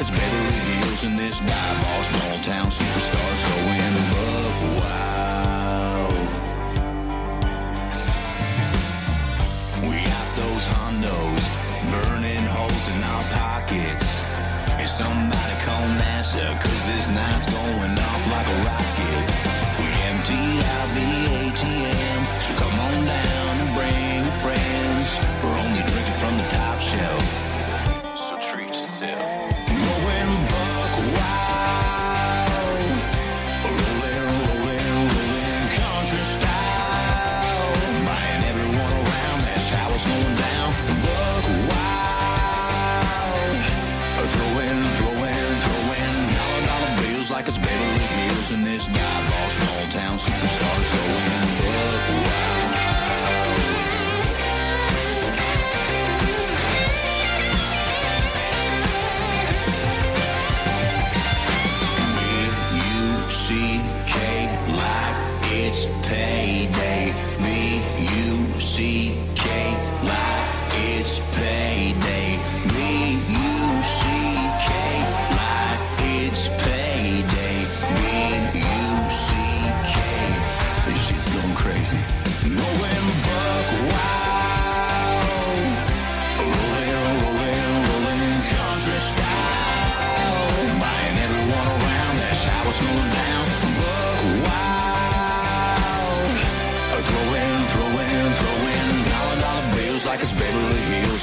it's Beverly Hills, and this dive bar small town superstars going buck wild. We got those hondos burning holes in our pockets. Is somebody call NASA? Cause this night's going off like a rocket. We emptied out the ATM, so come on down superstars going buck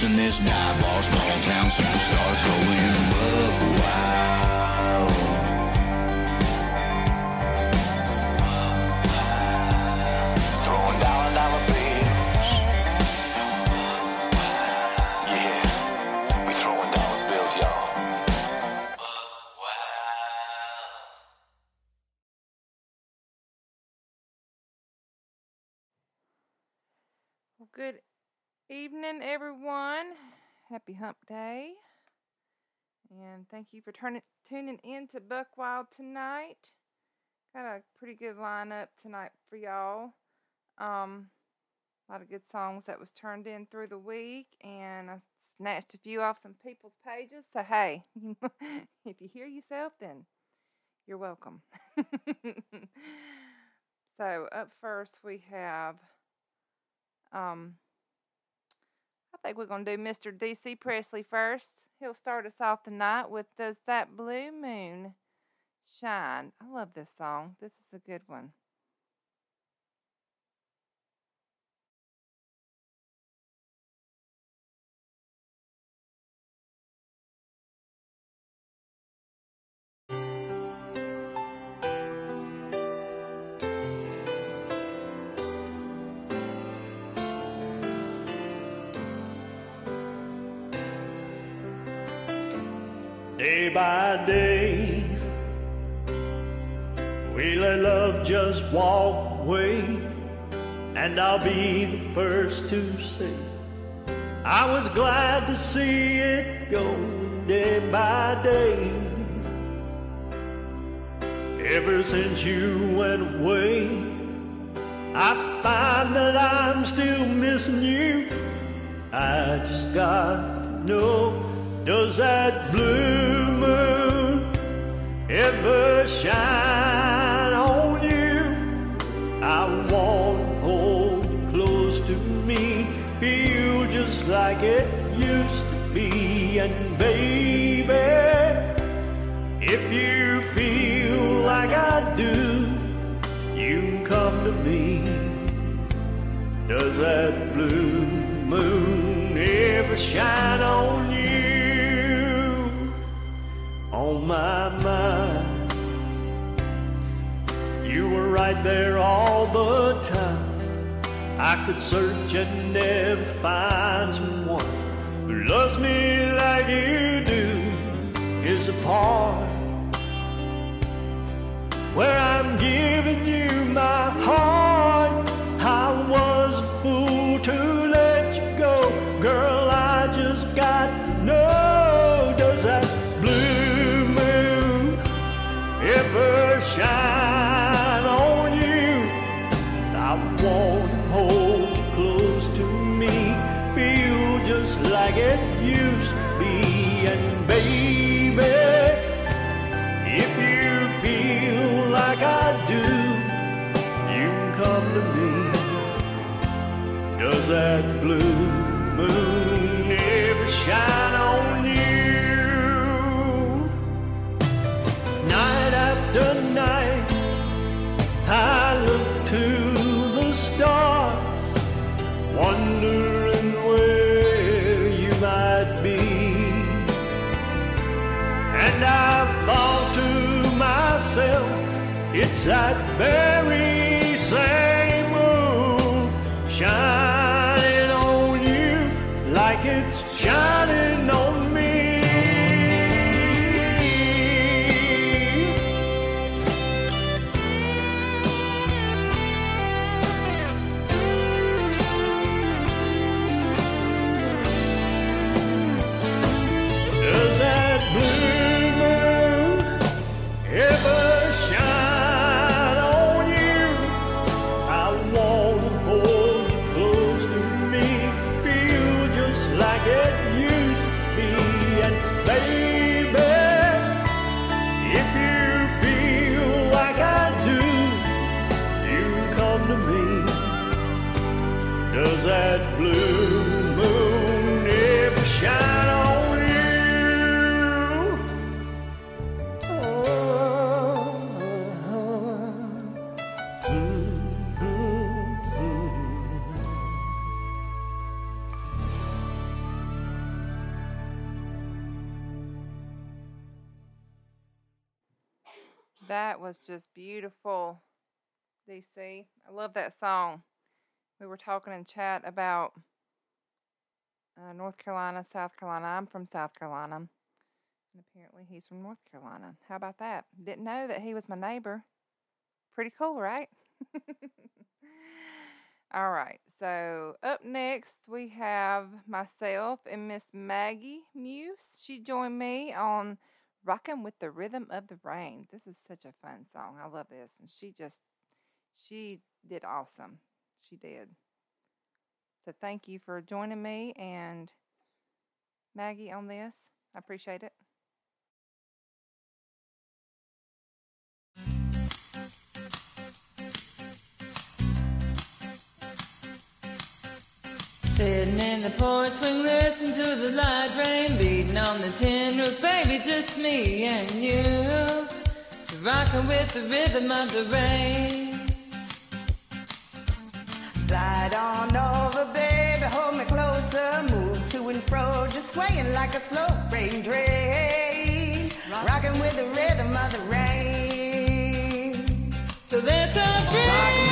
And this dive bar small town superstars going wild. Throwing dollar dollar bills. Yeah, we throwing dollar bills, y'all. Well, good evening, everyone. Happy Hump Day. And thank you for turning, tuning in to Buck Wild tonight. Got a pretty good lineup tonight for y'all. Um, a lot of good songs that was turned in through the week, and I snatched a few off some people's pages. So hey, if you hear yourself, then you're welcome. so up first we have um, I think we're going to do Mr. D.C. Presley first. He'll start us off tonight with Does That Blue Moon Shine? I love this song. This is a good one. By day, we let love just walk away, and I'll be the first to say I was glad to see it go day by day. Ever since you went away, I find that I'm still missing you. I just got to know does that blue moon ever shine on you? I want hold close to me, feel just like it used to be. And baby, if you feel like I do, you come to me. Does that blue moon ever shine on you? On my mind, you were right there all the time. I could search and never find someone who loves me like you do. Is a part where I'm giving you my heart. Beautiful, DC. I love that song. We were talking in chat about uh, North Carolina, South Carolina. I'm from South Carolina. And apparently he's from North Carolina. How about that? Didn't know that he was my neighbor. Pretty cool, right? All right. So up next we have myself and Miss Maggie Muse. She joined me on Rockin' with the Rhythm of the Rain. This is such a fun song. I love this. And she just she did awesome. She did. So thank you for joining me and Maggie on this. I appreciate it. Sitting in the porch swing, listen to the light rain beating on the tin roof, baby, just me and you. Rocking with the rhythm of the rain. Slide on over, baby, hold me closer, move to and fro, just swaying like a slow rain train. Rocking with the rhythm of the rain. So there's a Rocking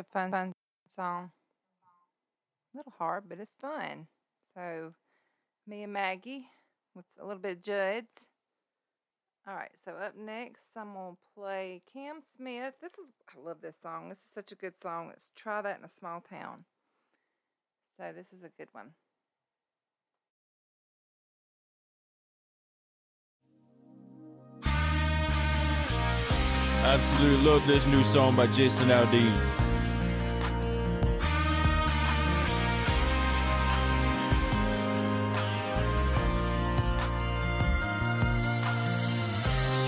A fun, fun song. A little hard, but it's fun. So, me and Maggie with a little bit of Judd's. All right, so up next, I'm gonna play Cam Smith. This is I love this song. This is such a good song. Let's "Try That in a Small Town." So this is a good one. Absolutely love this new song by Jason Aldean.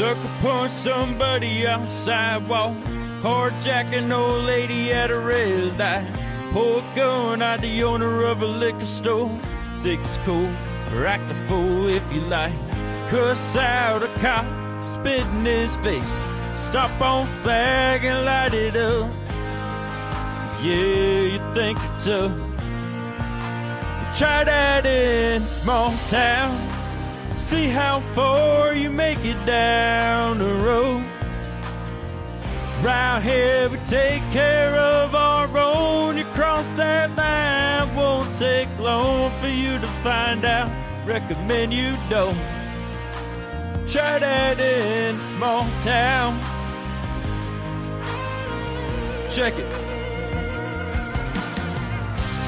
Sucker punch somebody on the sidewalk. Carjacking old lady at a red light. Pull a gun at the owner of a liquor store. Think it's cool, or act a fool if you like. Cuss out a cop, spit in his face. Stop on flag and light it up. Yeah, you think it's tough. Try that in small town. See how far you make it down the road. Round here we take care of our own. You cross that line, won't take long for you to find out. Recommend you don't. Try that in a small town. Check it.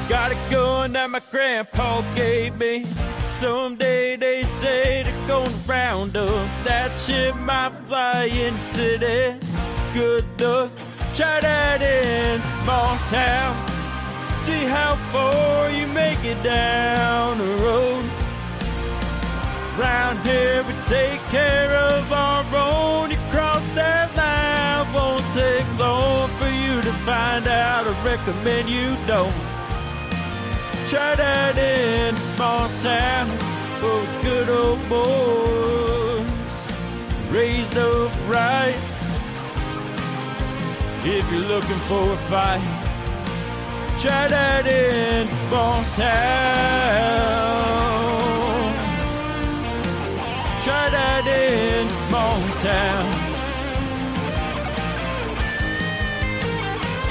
Got a gun that my grandpa gave me. Someday they say they're gonna round up that shit might fly in city. Good luck, try that in small town. See how far you make it down the road. Round here we take care of our own. You cross that line, won't take long for you to find out. I recommend you don't. That in small town for good old boys raised up right. If you're looking for a fight, that in small town. That in small town.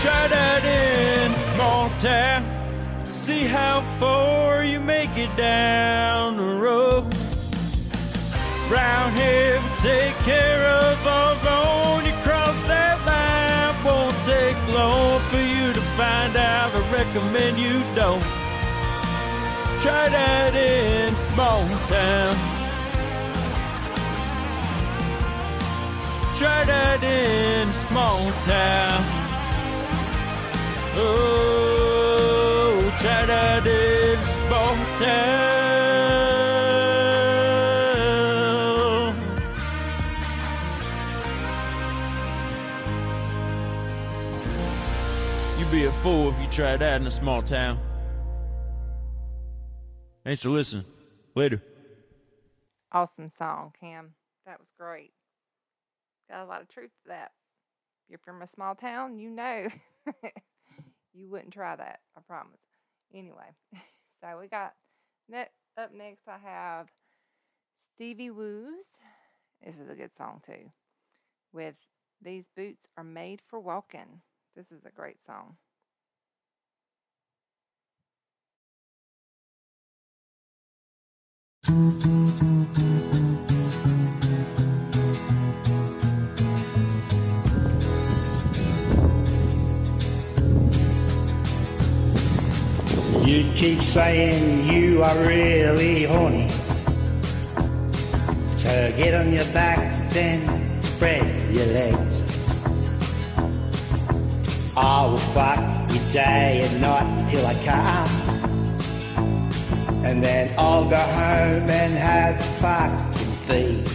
That in small town. See how far you make it down the road. Round here, we take care of our own. You cross that line, won't take long for you to find out. I recommend you don't. Try that in small town. Try that in small town. Oh, town. You'd be a fool if you tried that in a small town. Thanks for listening. Later. Awesome song, Cam. That was great. Got a lot of truth to that. If you're from a small town, you know you wouldn't try that. I promise. Anyway, so we got up next. I have Stevie Woos. This is a good song too. With these boots are made for walking. This is a great song. You keep saying you are really horny. So get on your back, then spread your legs. I will fuck you day and night till I come. And then I'll go home and have fucking feed.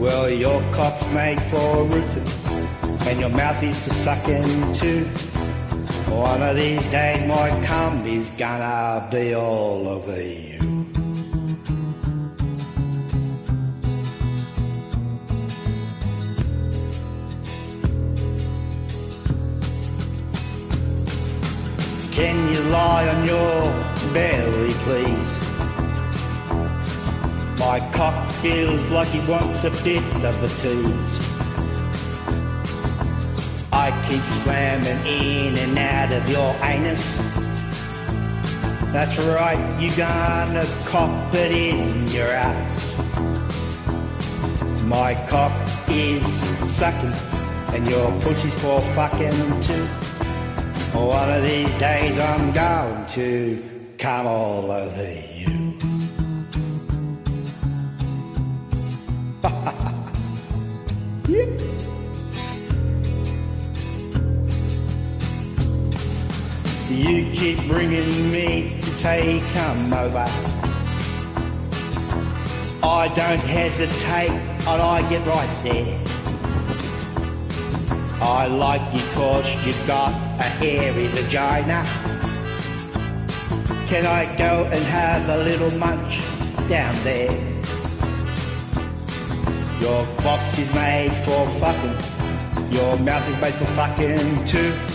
Well, your cock's made for rooting, and your mouth is for sucking too. One of these days my is gonna be all over you. Can you lie on your belly, please? My cock feels like he wants a bit of a tease. I keep slamming in and out of your anus. That's right, you're gonna cop it in your ass. My cock is sucking and your pussy's for fucking too. One of these days I'm going to come all over you. Yep. You keep bringing me to say come over. I don't hesitate and I get right there. I like you cause you've got a hairy vagina. Can I go and have a little munch down there? Your box is made for fucking. Your mouth is made for fucking too.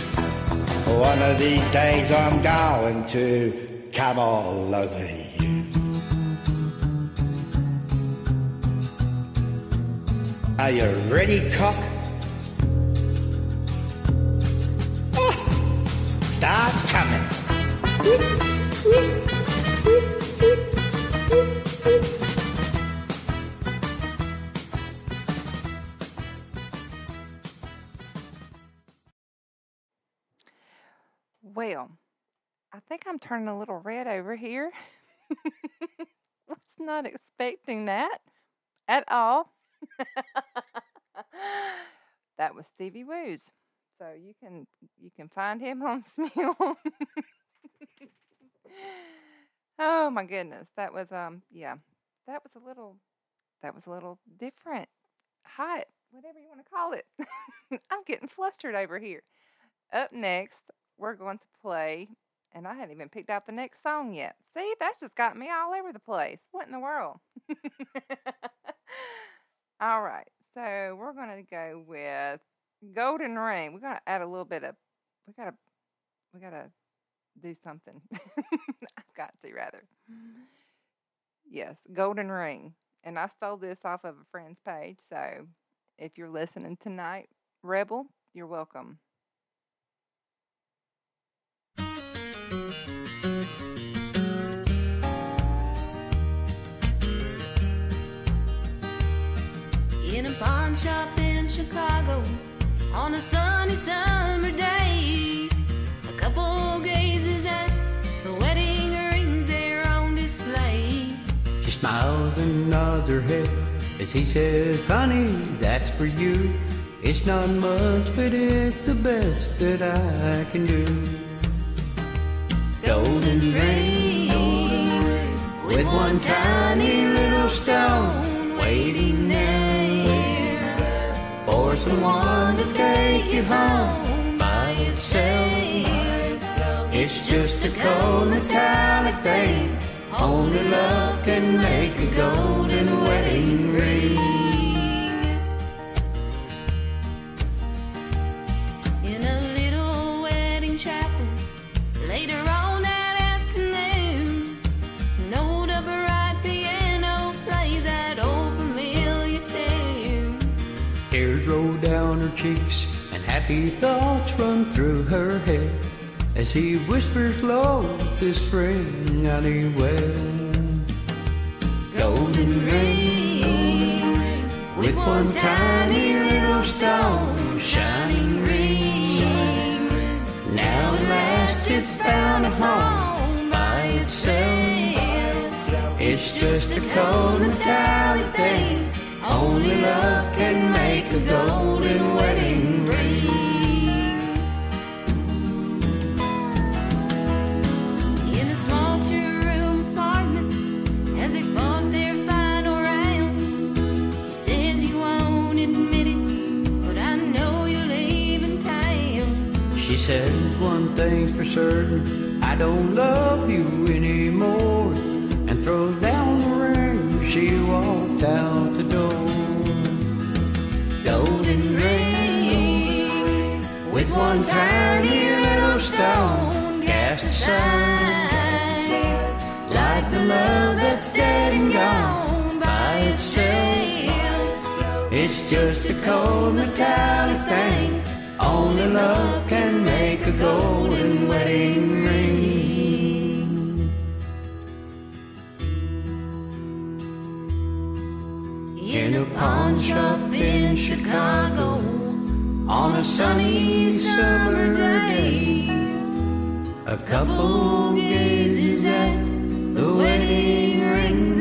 One of these days I'm going to come all over you. Are you ready, cock? Oh, start coming. Well, I think I'm turning a little red over here. Was not expecting that at all. that was Stevie Woos. So you can you can find him on Smule. oh my goodness, that was um yeah, that was a little that was a little different, hot, whatever you want to call it. I'm getting flustered over here. Up next, we're going to play, and I hadn't even picked out the next song yet. See, that's just got me all over the place. What in the world? all right, so we're going to go with Golden Ring. We're going to add a little bit of, we got to, we got to do something. I've got to, rather. Yes, Golden Ring. And I stole this off of a friend's page, so if you're listening tonight, Rebel, you're welcome. In a pawn shop in Chicago on a sunny summer day. A couple gazes at the wedding rings there on display. She smiles and nods her head as he says, Honey, that's for you. It's not much, but it's the best that I can do. Golden ring, with one tiny little stone waiting there for someone to take it home by itself. It's just a cold metallic thing. Only love can make a golden wedding ring. Cheeks and happy thoughts run through her head as he whispers low this ring out he. Golden ring with one tiny little stone shining ring. Now at last it's found a home by itself. It's just a cold metallic thing. Only love can make a golden wedding ring. In a small two-room apartment, as they fought their final round, he says you won't admit it, but I know you're leaving town. She said one thing's for certain, I don't love you that's dead and gone by itself. It's just a cold metallic thing. Only love can make a golden wedding ring. In a pawn shop in Chicago on a sunny summer day, a couple gazes at the wedding rings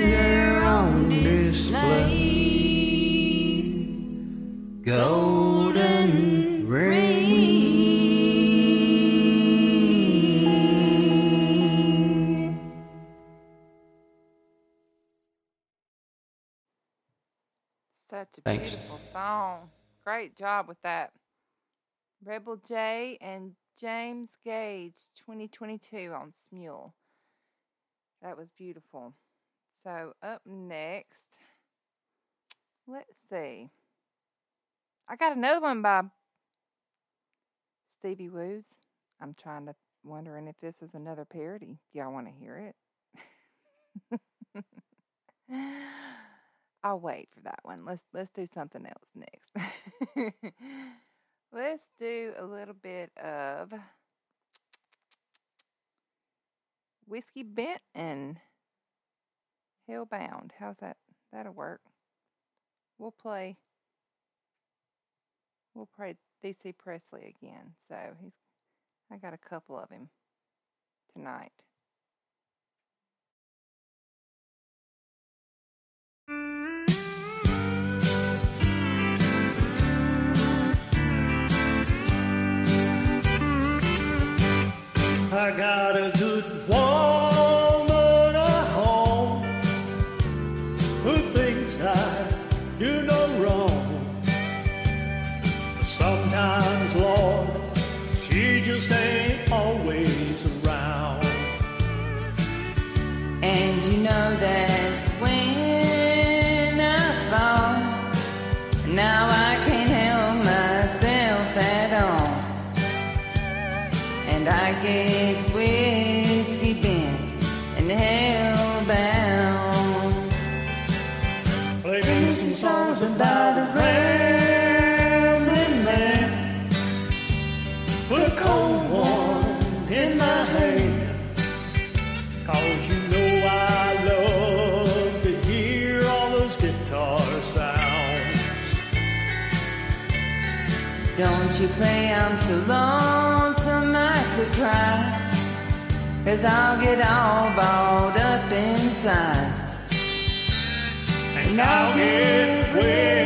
on display. Golden ring. Such a Thanks. beautiful song. Great job with that. Rebel J and James Gage, 2022 on Smule. That was beautiful. So, up next, let's see. I got another one by Stevie Woos. I'm trying to wondering if this is another parody. Y'all want to hear it? I'll wait for that one. Let's let's do something else next. let's do a little bit of whiskey bent and hellbound. How's that? That'll work. We'll play. We'll play DC Presley again. So he's. I got a couple of him tonight. I And you know that's when I fall, now I can't help myself at all. And I get Play, I'm so lonesome I could cry. Cause I'll get all balled up inside. And I'll get whiskey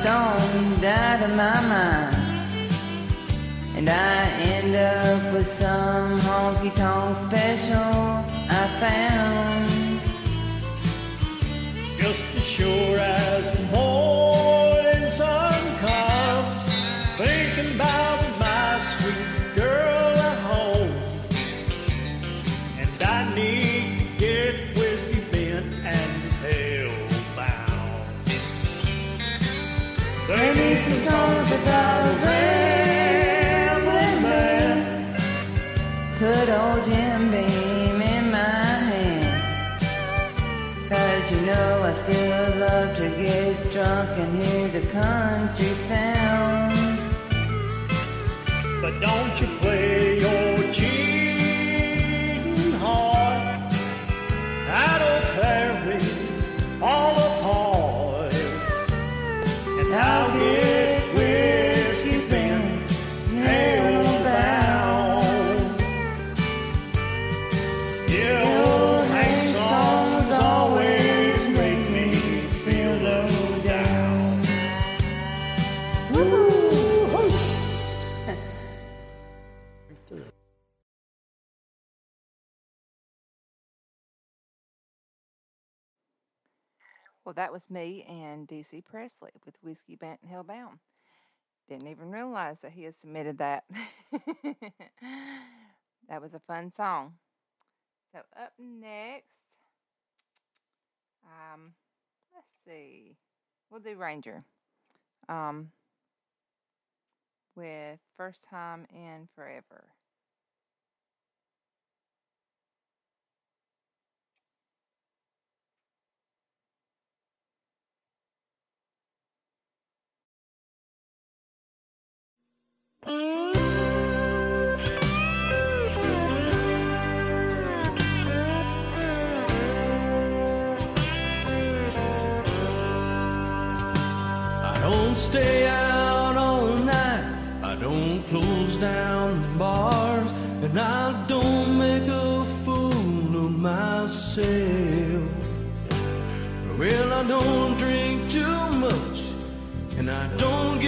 stoned out of my mind. And I end up with some honky tonk special I found. Just as sure as Put old Jim Beam in my hand. Cause you know I still love to get drunk and hear the country sounds. But don't you Well, that was me and DC Presley with Whiskey Bent and Hellbound. Didn't even realize that he had submitted that. that was a fun song. So up next, um, let's see. We'll do Ranger. Um, with First Time in Forever. Stay out all night. I don't close down the bars. And I don't make a fool of myself. Well, I don't drink too much. And I don't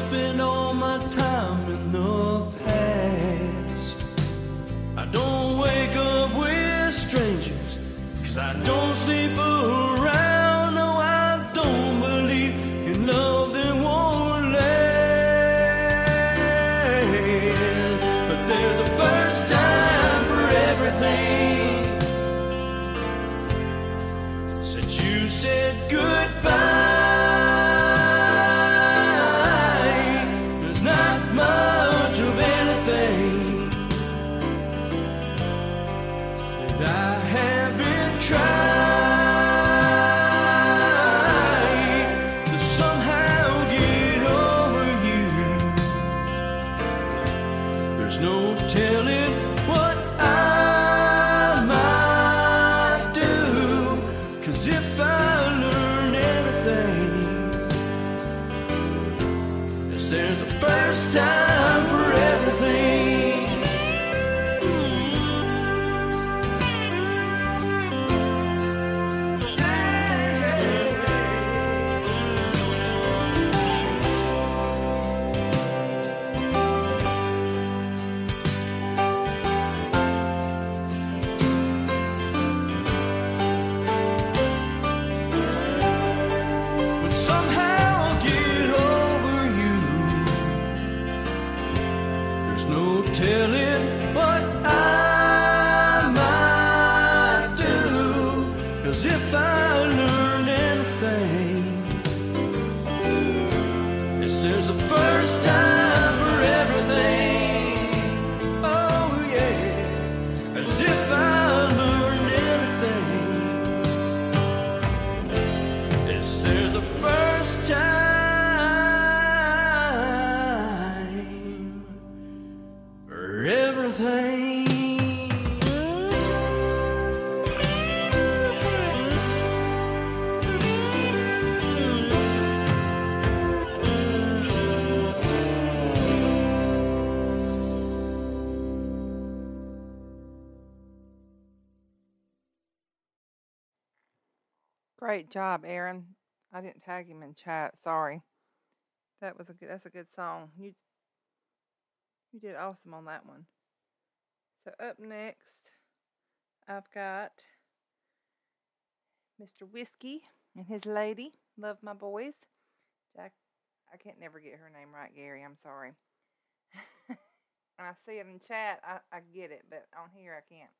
spend all my time in the past. I don't wake up with strangers. Cause I don't Great job, Aaron. I didn't tag him in chat. Sorry. That was a good. That's a good song. You you did awesome on that one. So up next, I've got Mr. Whiskey and his lady. Love my boys. Jack. I can't never get her name right, Gary. I'm sorry. when I see it in chat, I, I get it, but on here I can't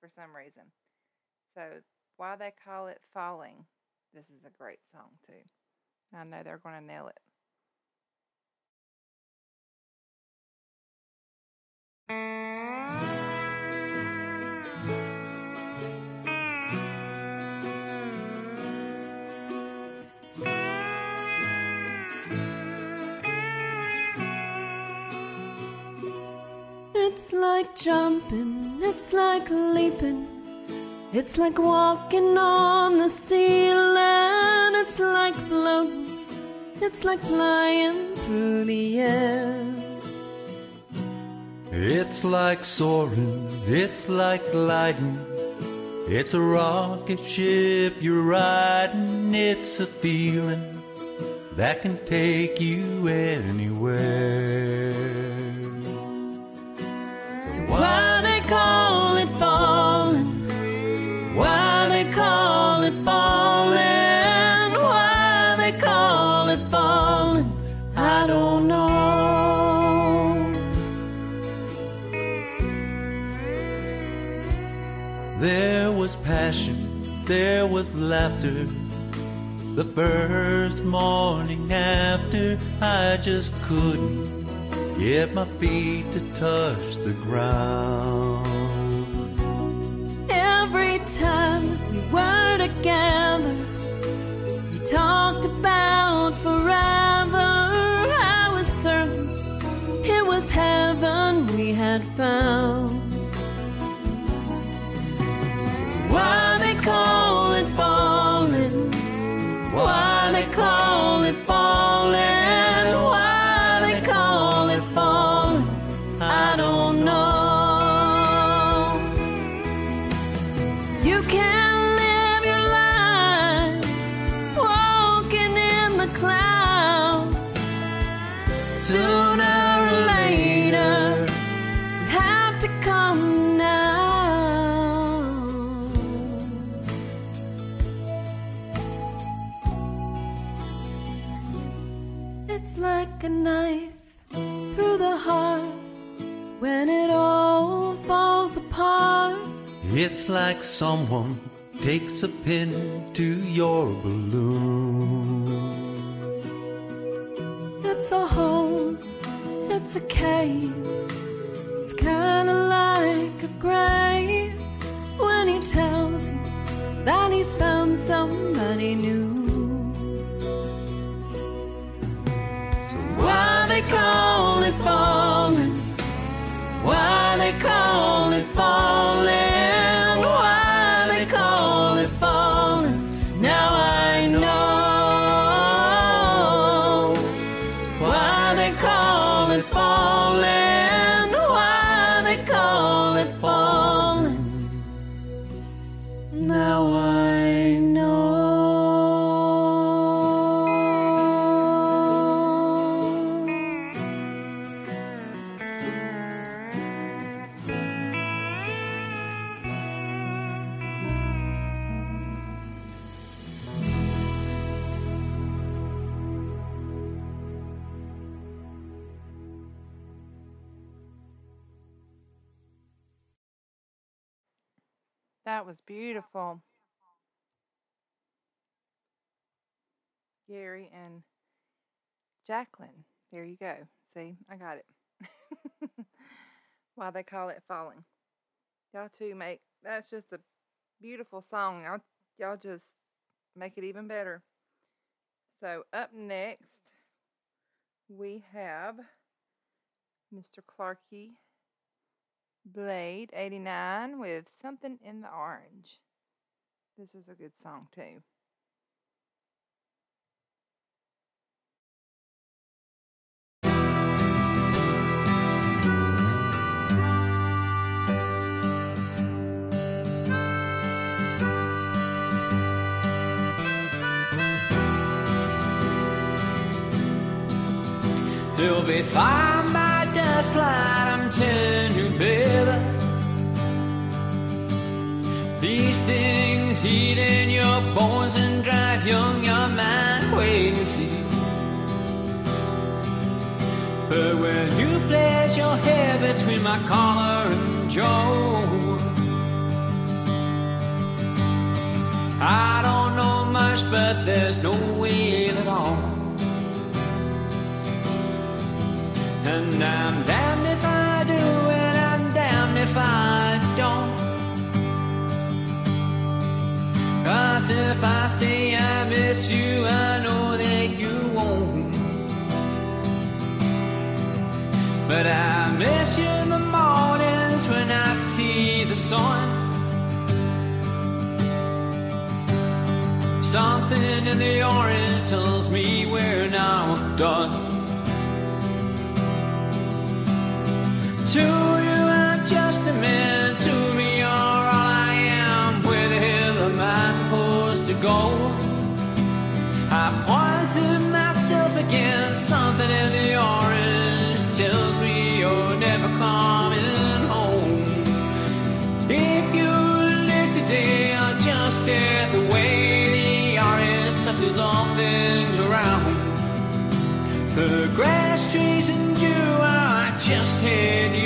for some reason. So why they call it falling? This is a great song too. I know they're going to nail it. It's like jumping, it's like leaping, it's like walking on the ceiling, it's like floating, it's like flying through the air. It's like soaring, it's like gliding. It's a rocket ship you're riding. It's a feeling that can take you anywhere. So why they call it falling? It falling? Why they call it falling? I don't know. There was passion, there was laughter. The first morning after, I just couldn't get my feet to touch the ground. Every time we were together, we talked about forever. I was certain it was heaven we had found. So why they call it falling? Why they call Sooner or later, you have to come now. It's like a knife through the heart when it all falls apart. It's like someone takes a pin to your balloon. It's a hole, it's a cave. It's kinda like a grave when he tells you that he's found somebody new. So why they call Jacqueline. There you go. See, I got it. Why they call it falling. Y'all two make that's just a beautiful song. Y'all, y'all just make it even better. So up next we have Mr. Clarky Blade 89 with Something in the Orange. This is a good song too. You'll be fine by dust light, I'm telling you, baby. These things eat in your bones and drive young your mind crazy. But when you place your hair between my collar and jaw. I don't know much, but there's no will at all. And I'm damned if I do, and I'm damned if I don't. Cause if I say I miss you, I know that you won't. But I miss you in the mornings when I see the sun. Something in the orange tells me we're now done. Grass, trees, and you, I just hit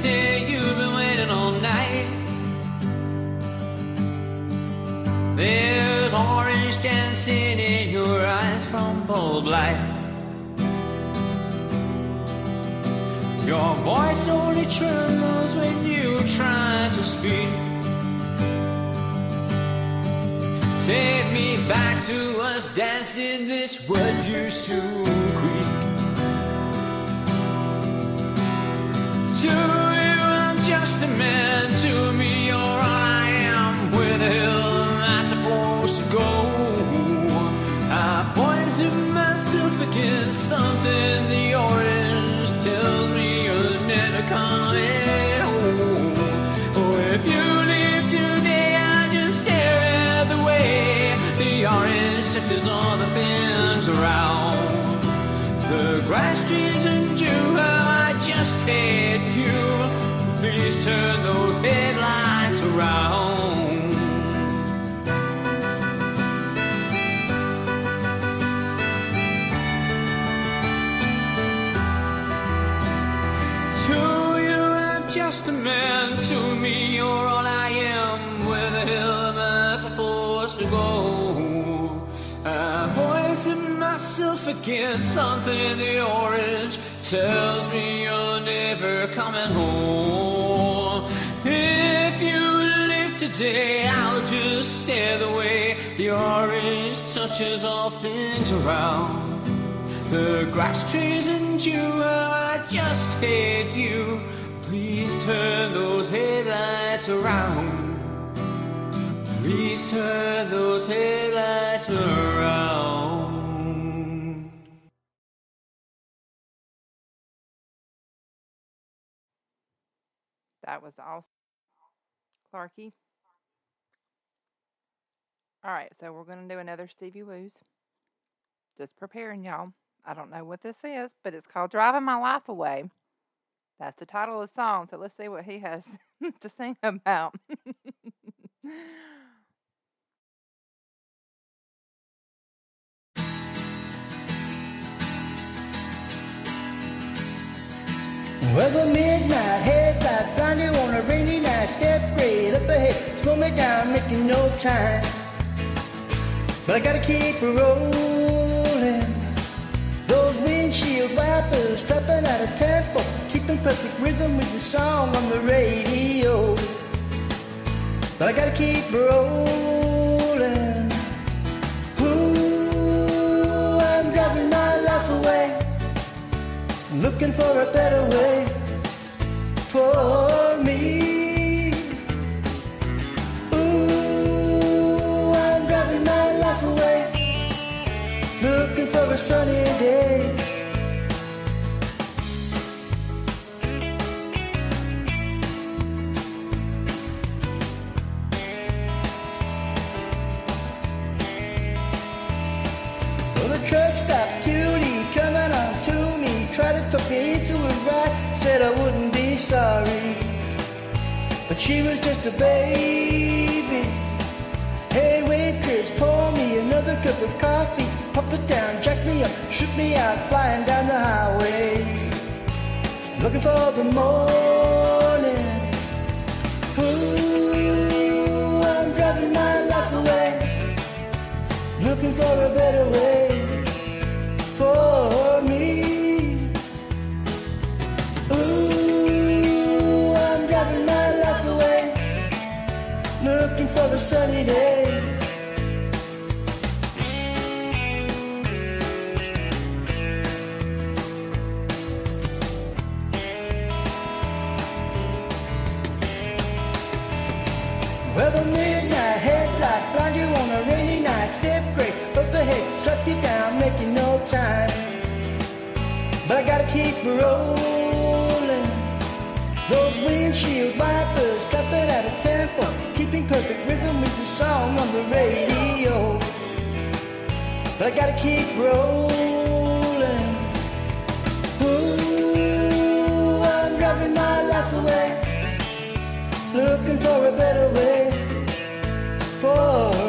say you've been waiting all night. There's orange dancing in your eyes from bulb light. Your voice only trembles when you try to speak. Take me back to us dancing this what used to creep. To man. To me, To me, you're all I am. Where the hell am I supposed to go? I poison myself against something in the orange. Tells me you're never coming home. If you live today, I'll just stare the way the orange touches all things around. The grass, trees, and you, I just hate you. Please turn those headlights around. Please turn those headlights around. That was awesome. Clarky. All right, so we're going to do another Stevie Woos. Just preparing y'all. I don't know what this is, but it's called Driving My Life Away. That's the title of the song, so let's see what he has to sing about. Well, the midnight headlight blind you on a rainy night. Step right up ahead, slow me down, making no time. But I gotta keep rolling. Those windshield wipers stepping out of tempo, keeping perfect rhythm with the song on the radio. But I gotta keep rolling. Ooh, I'm driving my life away looking for a better way for me. Ooh, I'm driving my life away, looking for a sunny day. She was just a baby. Hey waitress, pour me another cup of coffee. Pop it down, jack me up, shoot me out, flying down the highway. Looking for the morning. Ooh, I'm driving my life away. Looking for a better way Looking for a sunny day. Well, the midnight headlight blind you on a rainy night. Step great up ahead, slap you down, making no time. But I gotta keep rolling. Those windshield wipers stepping at a tempo, keeping perfect rhythm with the song on the radio. But I gotta keep rolling. Ooh, I'm driving my life away looking for a better way for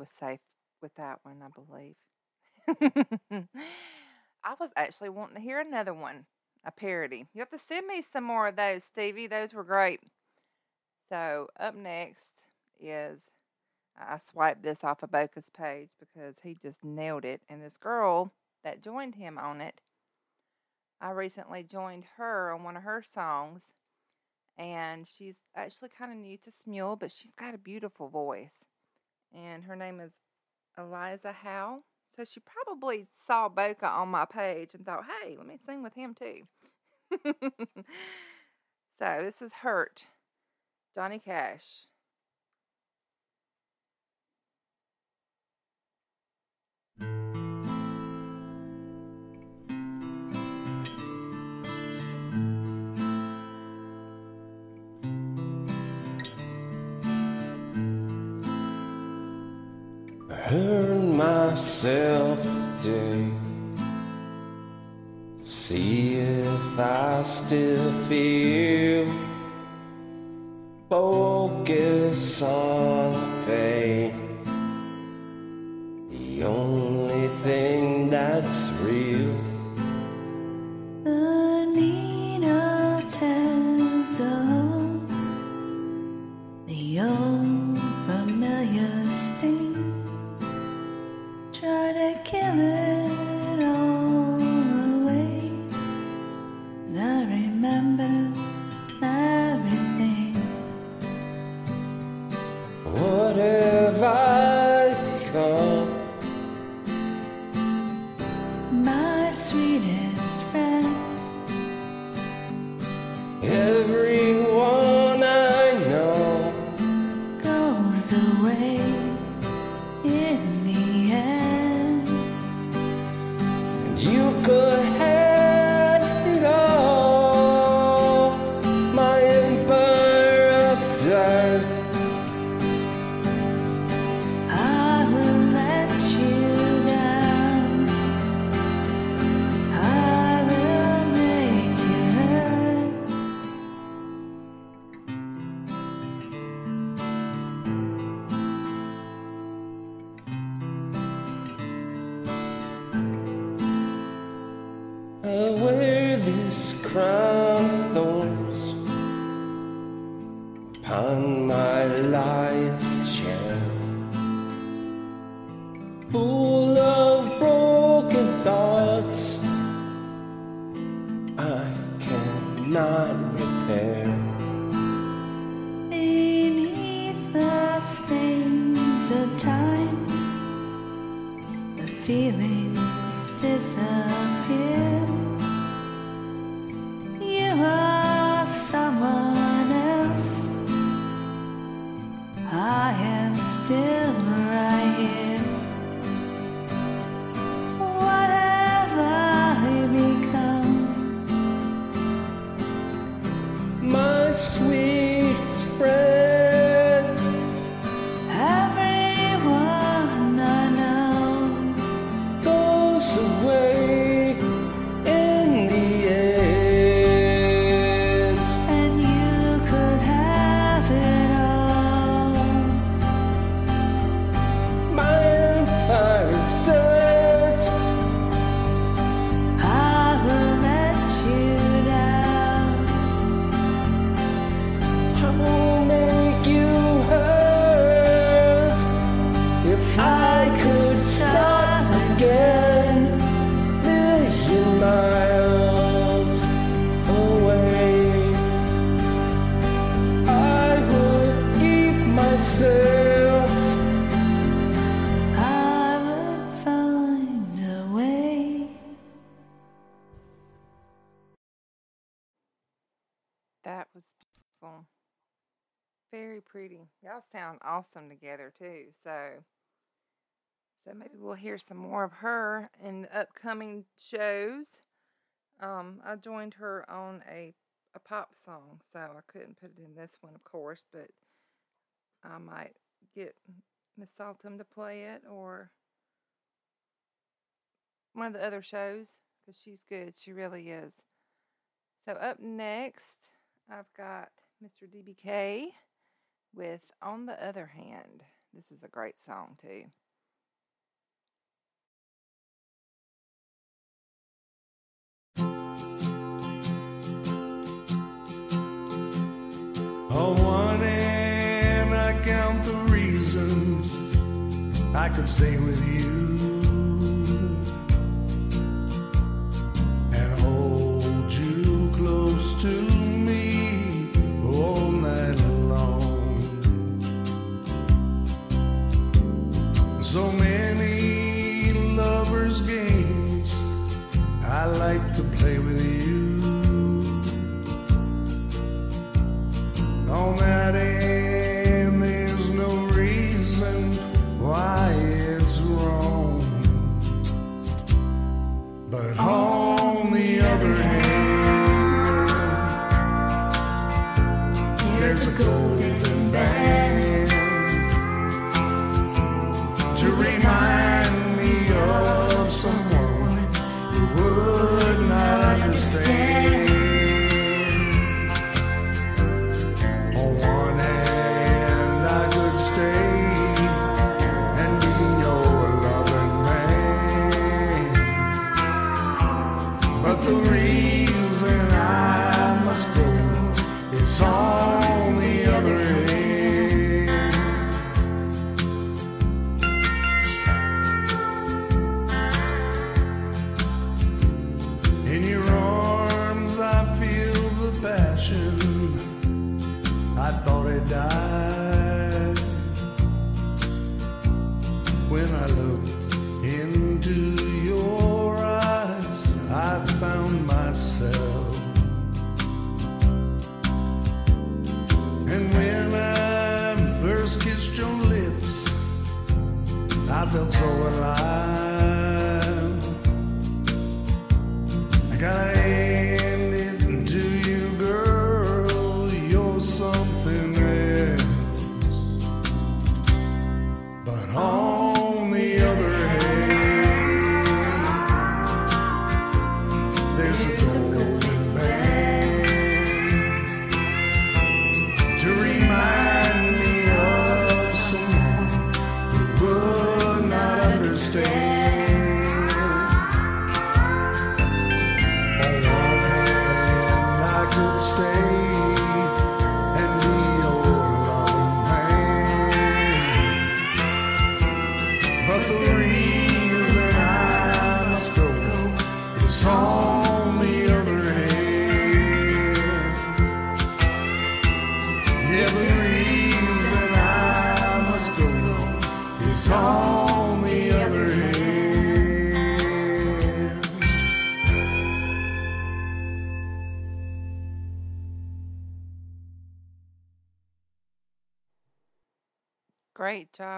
was safe with that one, I believe. I was actually wanting to hear another one, a parody. You have to send me some more of those, Stevie. Those were great. So up next is I swiped this off of Boca's page because he just nailed it. And this girl that joined him on it, I recently joined her on one of her songs. And she's actually kind of new to Smule, but she's got a beautiful voice. And her name is Eliza Howe. So she probably saw Boca on my page and thought, hey, let me sing with him too. so this is Hurt, Johnny Cash. Myself today. See if I still feel. Focus on So maybe we'll hear some more of her in the upcoming shows. Um, I joined her on a, a pop song, so I couldn't put it in this one, of course, but I might get Miss Saltum to play it or one of the other shows because she's good. She really is. So, up next, I've got Mr. DBK with On the Other Hand. This is a great song, too. I could stay with you.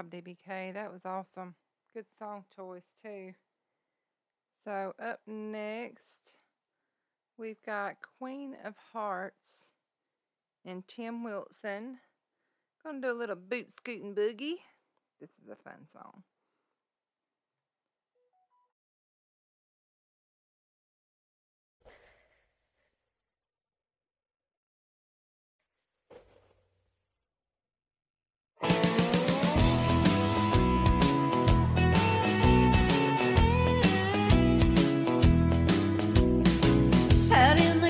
Job, DBK. That was awesome. Good song choice, too. So, up next, we've got Queen of Hearts and Tim Wilson. Gonna do a little boot scooting boogie. This is a fun song.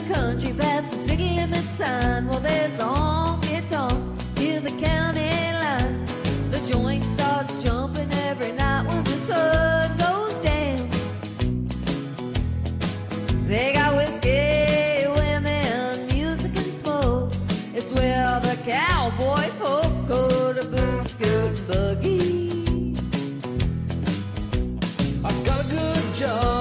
Country, past the city limit sign. Well, there's a honky tonk near the county line. The joint starts jumping every night when the sun goes down. They got whiskey, women, music, and smoke. It's where the cowboy folk go to boot scoot boogie. I've got a good job,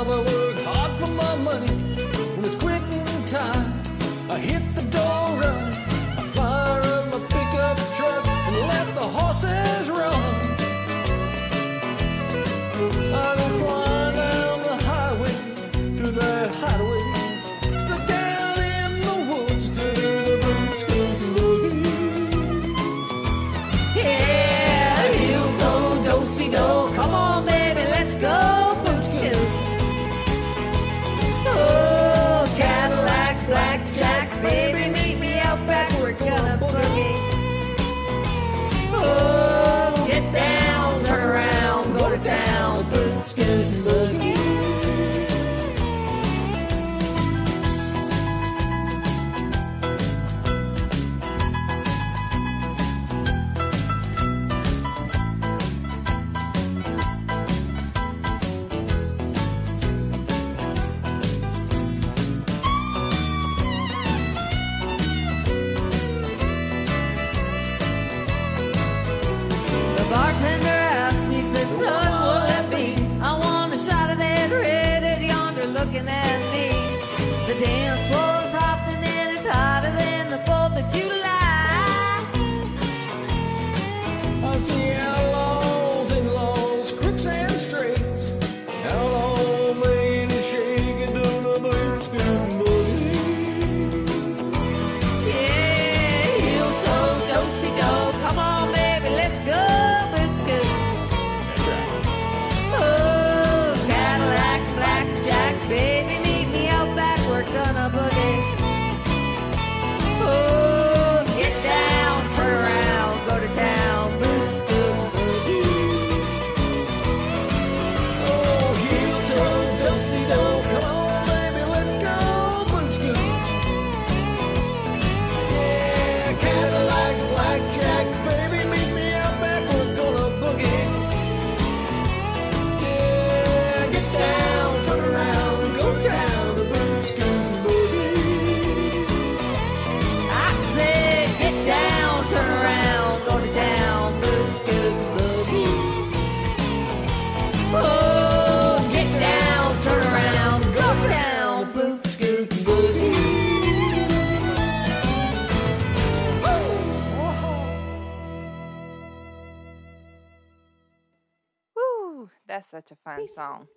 That's such a fun song.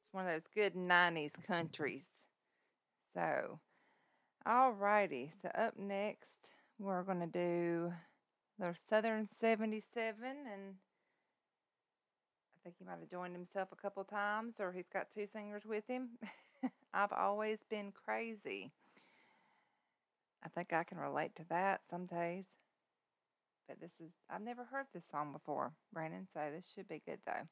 It's one of those good 90s countries. So, alrighty. So, up next, we're going to do the Southern 77. And I think he might have joined himself a couple times, or he's got two singers with him. I've always been crazy. I think I can relate to that some days. But this is, I've never heard this song before, Brandon, so this should be good though.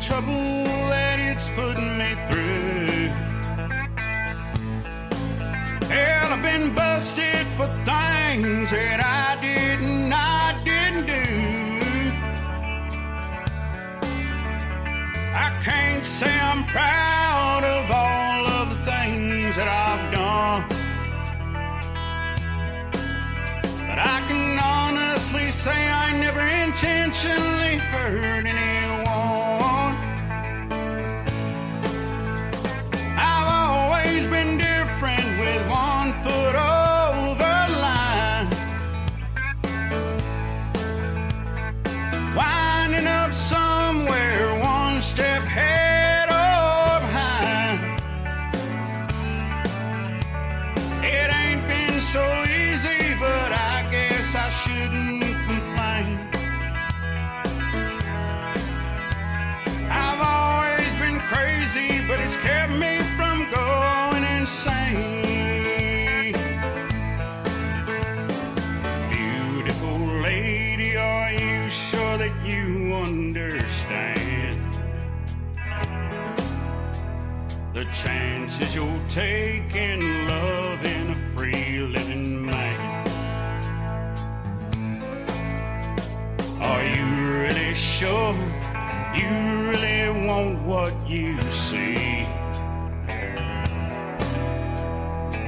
Trouble that it's putting me through. Hell, I've been busted for things that I didn't, I didn't do. I can't say I'm proud of all of the things that I've done. But I can honestly say I never intentionally hurt anyone. Chances you'll in a free living man? Are you really sure you really want what you see?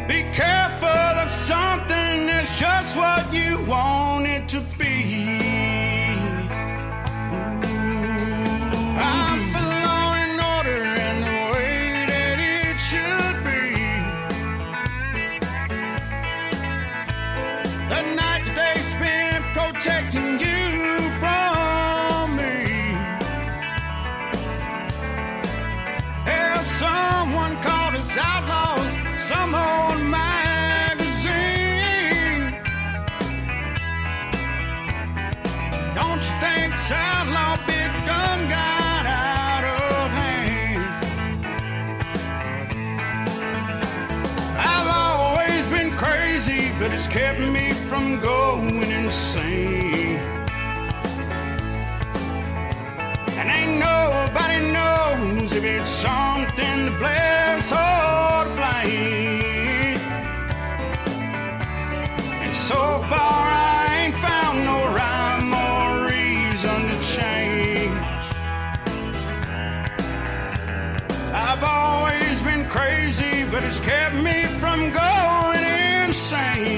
Be careful of something that's just what you want it to be. The night they spent protecting you from me. There's someone called us outlaws, some if it's something to bless or to blame. And so far I ain't found no rhyme or reason to change. I've always been crazy, but it's kept me from going insane.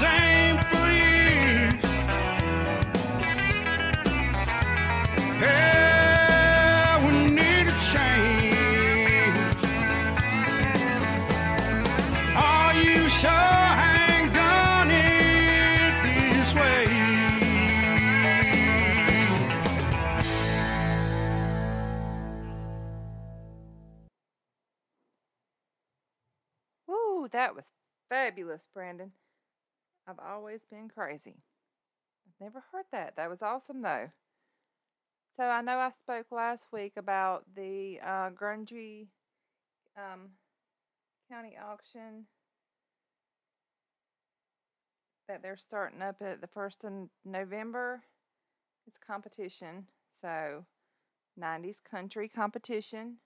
Same for years. Yeah, we need a change. Are you sure? Woo, that was fabulous, Brandon. I've always been crazy. I've never heard that. That was awesome, though. So I know I spoke last week about the uh, Grungy um, County auction that they're starting up at the first of November. It's competition, so 90s country competition.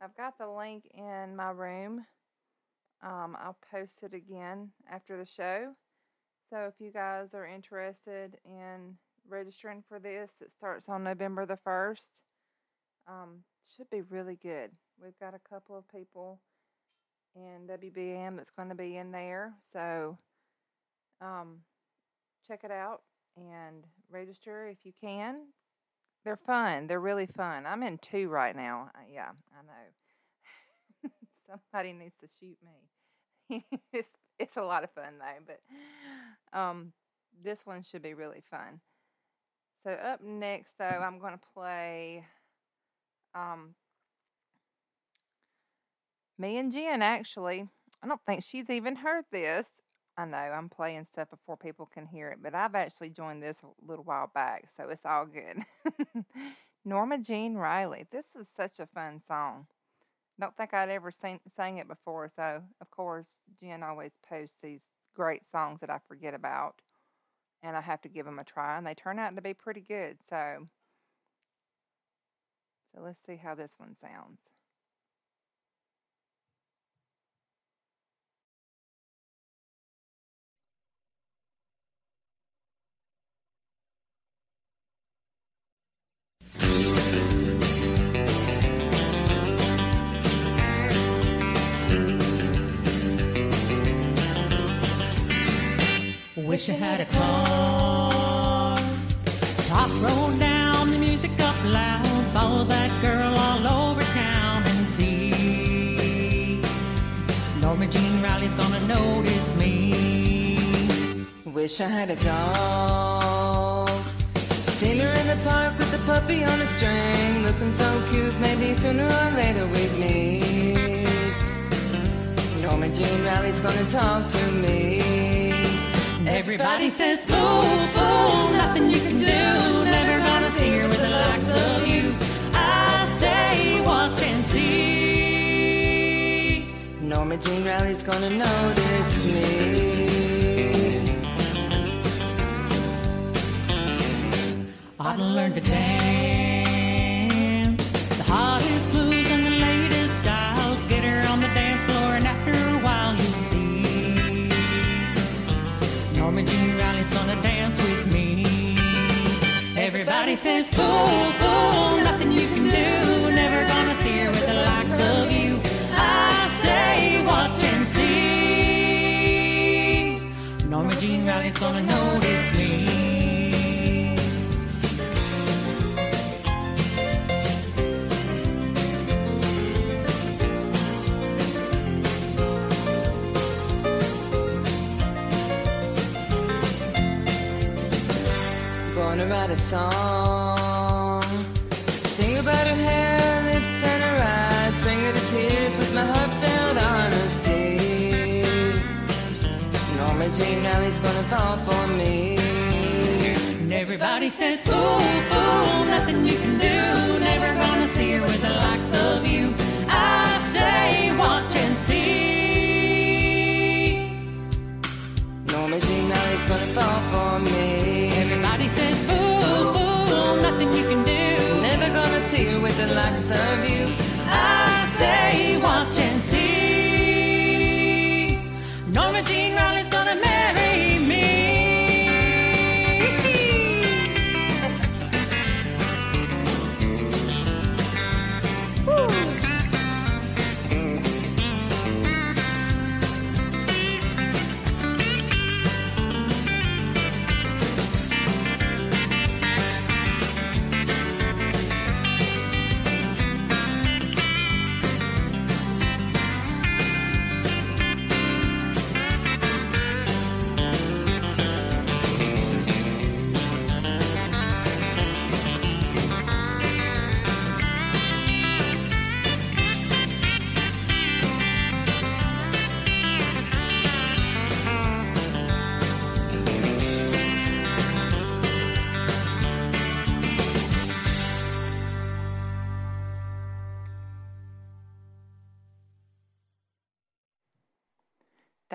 I've got the link in my room. Um, I'll post it again after the show. So if you guys are interested in registering for this, it starts on November the 1st. Um, should be really good. We've got a couple of people in WBM that's going to be in there. So um, check it out and register if you can. They're fun. They're really fun. I'm in two right now. Uh, Yeah, I know. Somebody needs to shoot me. it's it's a lot of fun though, but um, this one should be really fun. So up next, though, I'm going to play um, me and Jen. Actually, I don't think she's even heard this. I know I'm playing stuff before people can hear it, but I've actually joined this a little while back, so it's all good. Norma Jean Riley. This is such a fun song. Don't think I'd ever sing, sang it before, so of course Jen always posts these great songs that I forget about, and I have to give them a try, and they turn out to be pretty good. So, so let's see how this one sounds. Wish I had a car. Top roll down, the music up loud. Follow that girl all over town and see. Norma Jean Riley's gonna notice me. Wish I had a dog. Seen her in the park with the puppy on a string, looking so cute. Maybe sooner or later we'd meet. Norma Jean Riley's gonna talk to me. Everybody says, fool, fool, nothing you can do. Never gonna see her with the likes of you. I say, watch and see. Norma Jean Riley's gonna notice me. Ought to learn to dance. Says, fool, fool, nothing you can do. Never gonna see her with the likes of you. I say, watch and see. Norma Jean Riley's gonna notice me. Gonna write a song. Everybody says, fool, fool,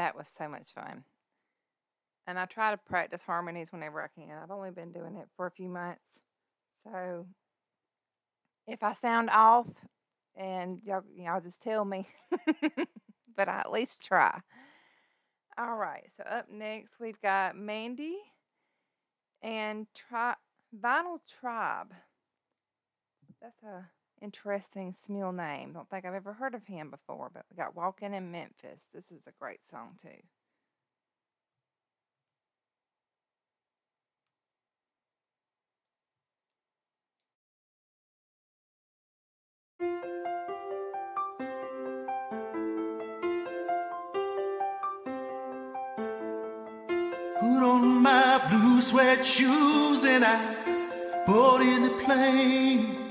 That was so much fun. And I try to practice harmonies whenever I can. I've only been doing it for a few months. So if I sound off and y'all, y'all just tell me, but I at least try. All right. So up next, we've got Mandy and tri- Vinyl Tribe. That's a interesting Smule name. Don't think I've ever heard of him before, but we got Walking in Memphis. This is a great song too. Put on my blue suede shoes and I boarded the plane.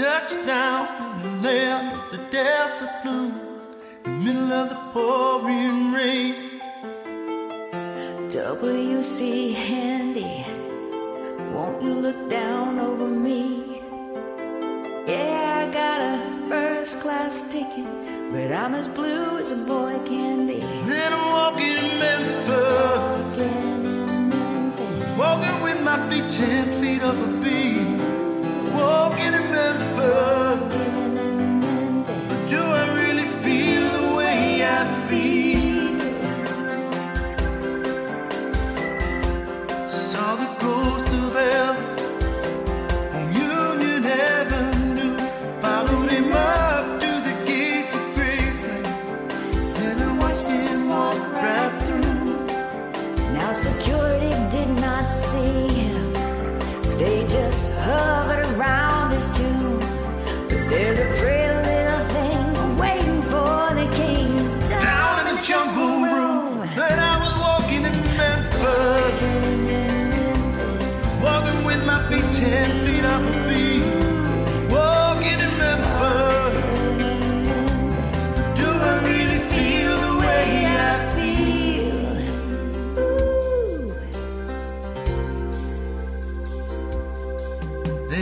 Touchdown in the land of the Blues, in the middle of the pouring rain. W.C. Handy, won't you look down over me? Yeah, I got a first class ticket, but I'm as blue as a boy can be. Then I'm walking in Memphis, walking with my feet ten feet off. Walking in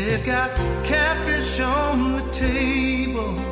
They've got catfish on the table.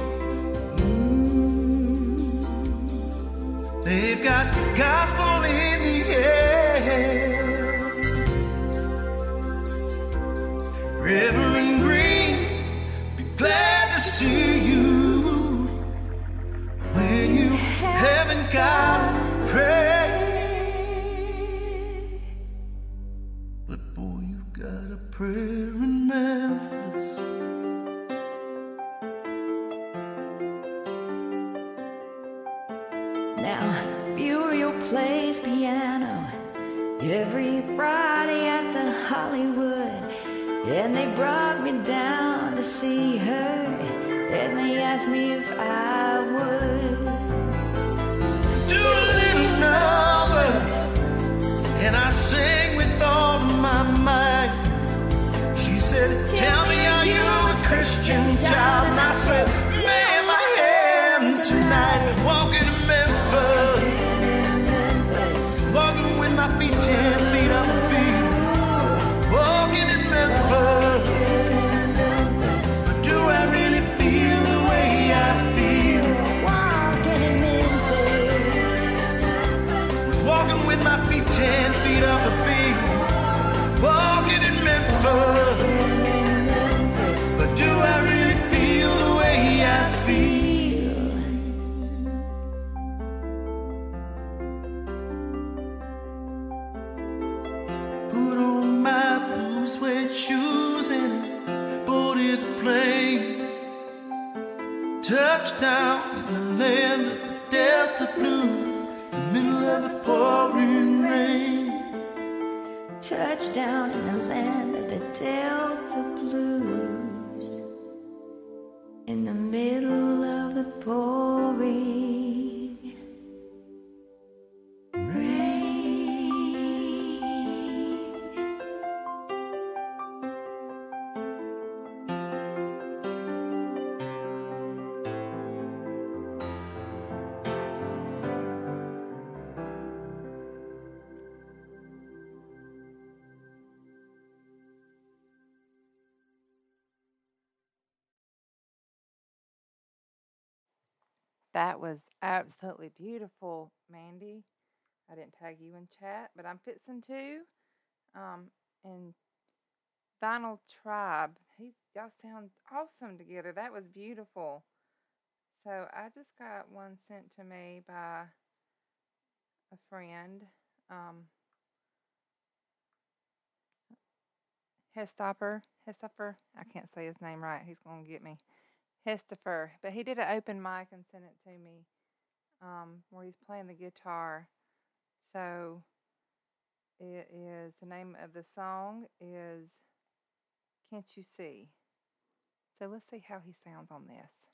That was absolutely beautiful, Mandy. I didn't tag you in chat, but I'm fixing to. Um, and Vinyl Tribe, he's y'all sound awesome together. That was beautiful. So I just got one sent to me by a friend. Um, Hestopper. Hestopper. I can't say his name right. He's gonna get me. Hestopher. But he did an open mic and sent it to me. Um, where he's playing the guitar. So it is the name of the song is Can't You See? So let's see how he sounds on this.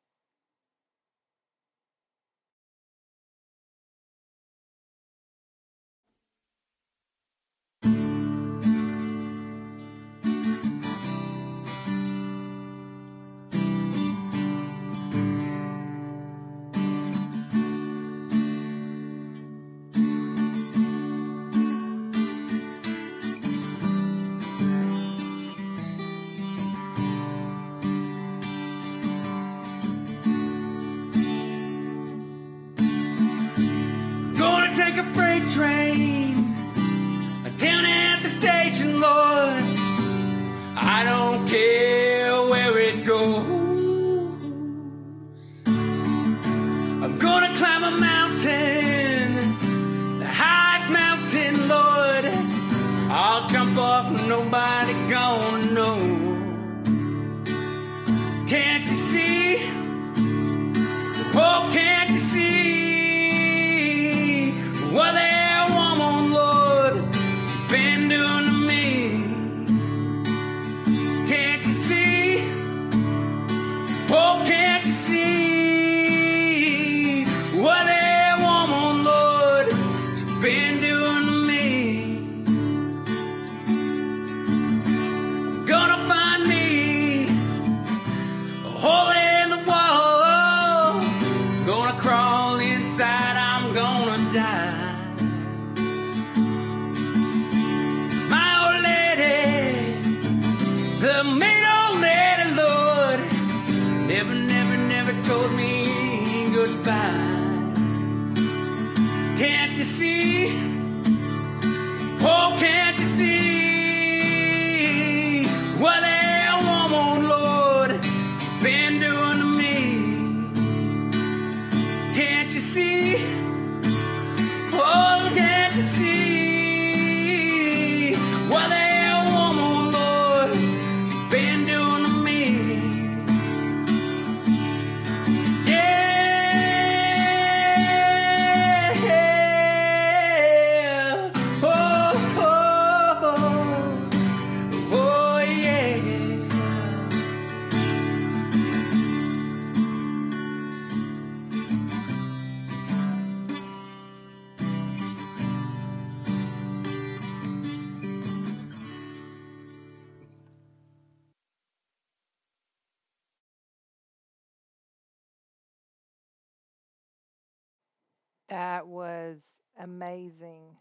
Amazing.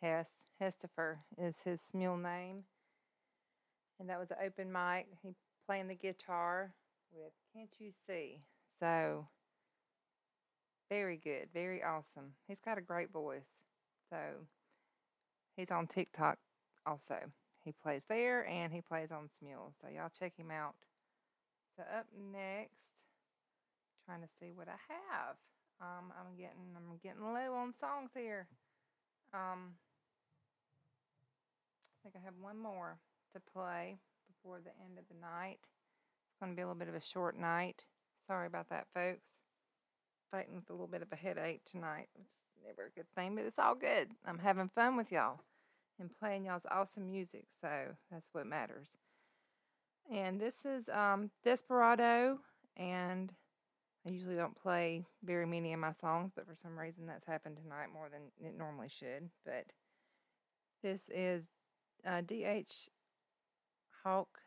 Hess Hestifer is his Smule name. And that was an open mic. He playing the guitar with Can't You See? So very good, very awesome. He's got a great voice. So he's on TikTok also. He plays there and he plays on Smule. So y'all check him out. So up next, trying to see what I have. Um, I'm getting I'm getting low on songs here. Um, I think I have one more to play before the end of the night. It's going to be a little bit of a short night. Sorry about that, folks. Fighting with a little bit of a headache tonight. It's never a good thing, but it's all good. I'm having fun with y'all and playing y'all's awesome music, so that's what matters. And this is um, Desperado, and I usually don't play very many of my songs, but for some reason that's happened tonight more than it normally should. But this is uh, D.H. Hawk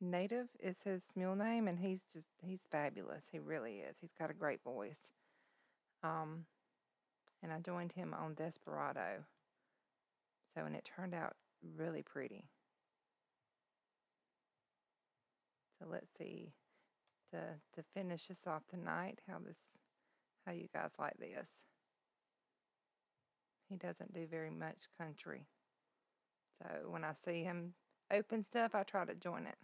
Native is his Smule name, and he's just he's fabulous. He really is. He's got a great voice. Um, and I joined him on Desperado. So and it turned out really pretty. So let's see to to finish us off tonight how this how you guys like this. He doesn't do very much country. So when I see him open stuff, I try to join it.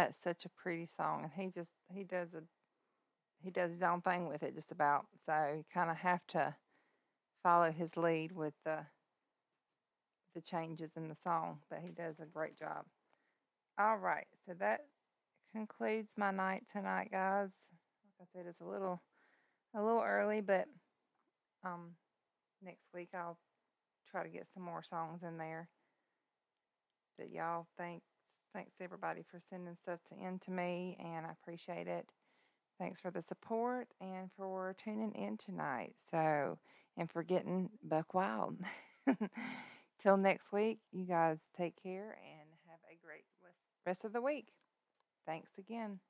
That's such a pretty song, and he just he does a he does his own thing with it just about. So you kind of have to follow his lead with the the changes in the song, but he does a great job. All right, so that concludes my night tonight, guys. Like I said, it's a little a little early, but um next week I'll try to get some more songs in there. But y'all thanks thanks everybody for sending stuff to in to me and I appreciate it. Thanks for the support and for tuning in tonight. So and for getting Buck Wild. Till next week, you guys take care and have a great rest- rest of the week. Thanks again.